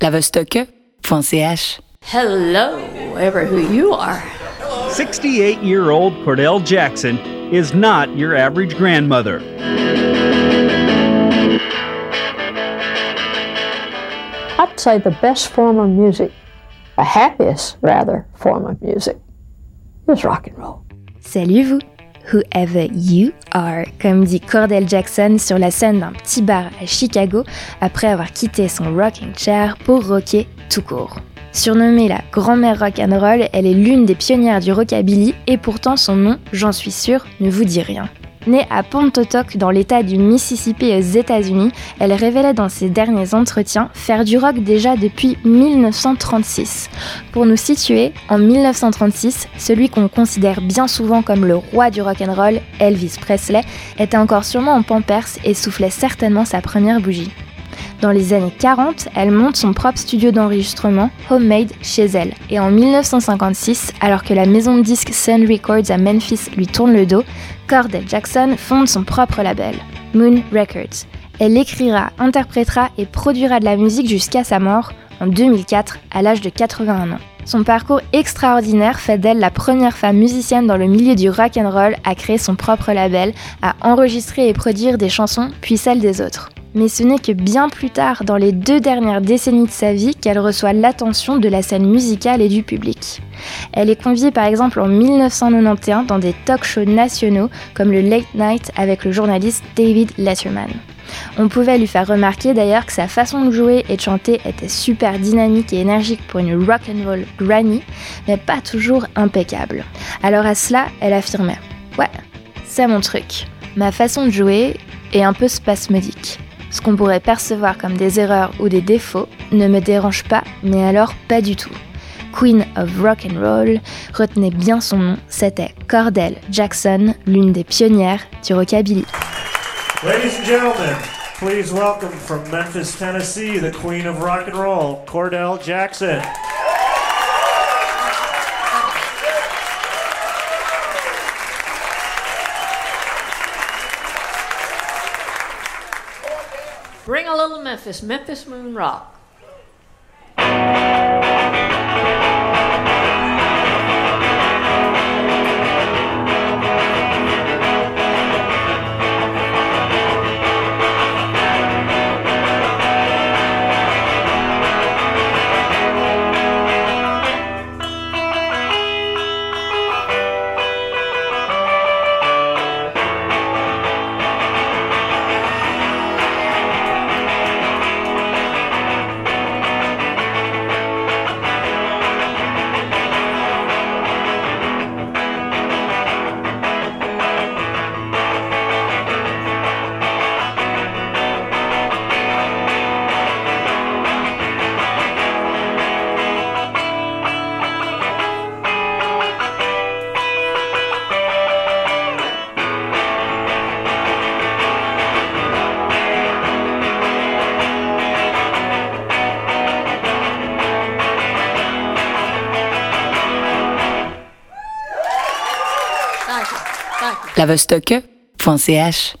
lavestokke.ch. Hello, whoever who you are. 68 year old Cordell Jackson is not your average grandmother. I'd say the best form of music, the happiest rather form of music, is rock and roll. Salut vous! Whoever You Are, comme dit Cordell Jackson sur la scène d'un petit bar à Chicago après avoir quitté son rocking chair pour rocker tout court. Surnommée la grand-mère rock and roll, elle est l'une des pionnières du rockabilly et pourtant son nom, j'en suis sûre, ne vous dit rien. Née à Pontotoc dans l'état du Mississippi aux États-Unis, elle révélait dans ses derniers entretiens faire du rock déjà depuis 1936. Pour nous situer, en 1936, celui qu'on considère bien souvent comme le roi du rock and roll, Elvis Presley, était encore sûrement en pampers et soufflait certainement sa première bougie. Dans les années 40, elle monte son propre studio d'enregistrement, Homemade, chez elle. Et en 1956, alors que la maison de disques Sun Records à Memphis lui tourne le dos, Cordell Jackson fonde son propre label, Moon Records. Elle écrira, interprétera et produira de la musique jusqu'à sa mort en 2004 à l'âge de 81 ans. Son parcours extraordinaire fait d'elle la première femme musicienne dans le milieu du rock and roll à créer son propre label, à enregistrer et produire des chansons puis celles des autres. Mais ce n'est que bien plus tard, dans les deux dernières décennies de sa vie, qu'elle reçoit l'attention de la scène musicale et du public. Elle est conviée par exemple en 1991 dans des talk shows nationaux comme le Late Night avec le journaliste David Letterman. On pouvait lui faire remarquer d'ailleurs que sa façon de jouer et de chanter était super dynamique et énergique pour une rock and roll granny, mais pas toujours impeccable. Alors à cela, elle affirmait "Ouais, c'est mon truc. Ma façon de jouer est un peu spasmodique. Ce qu'on pourrait percevoir comme des erreurs ou des défauts ne me dérange pas, mais alors pas du tout." Queen of Rock and Roll, retenez bien son nom, c'était Cordell Jackson, l'une des pionnières du rockabilly. Ladies and gentlemen, please welcome from Memphis, Tennessee, the queen of rock and roll, Cordell Jackson. Bring a little Memphis, Memphis Moon Rock. lavestokke.ch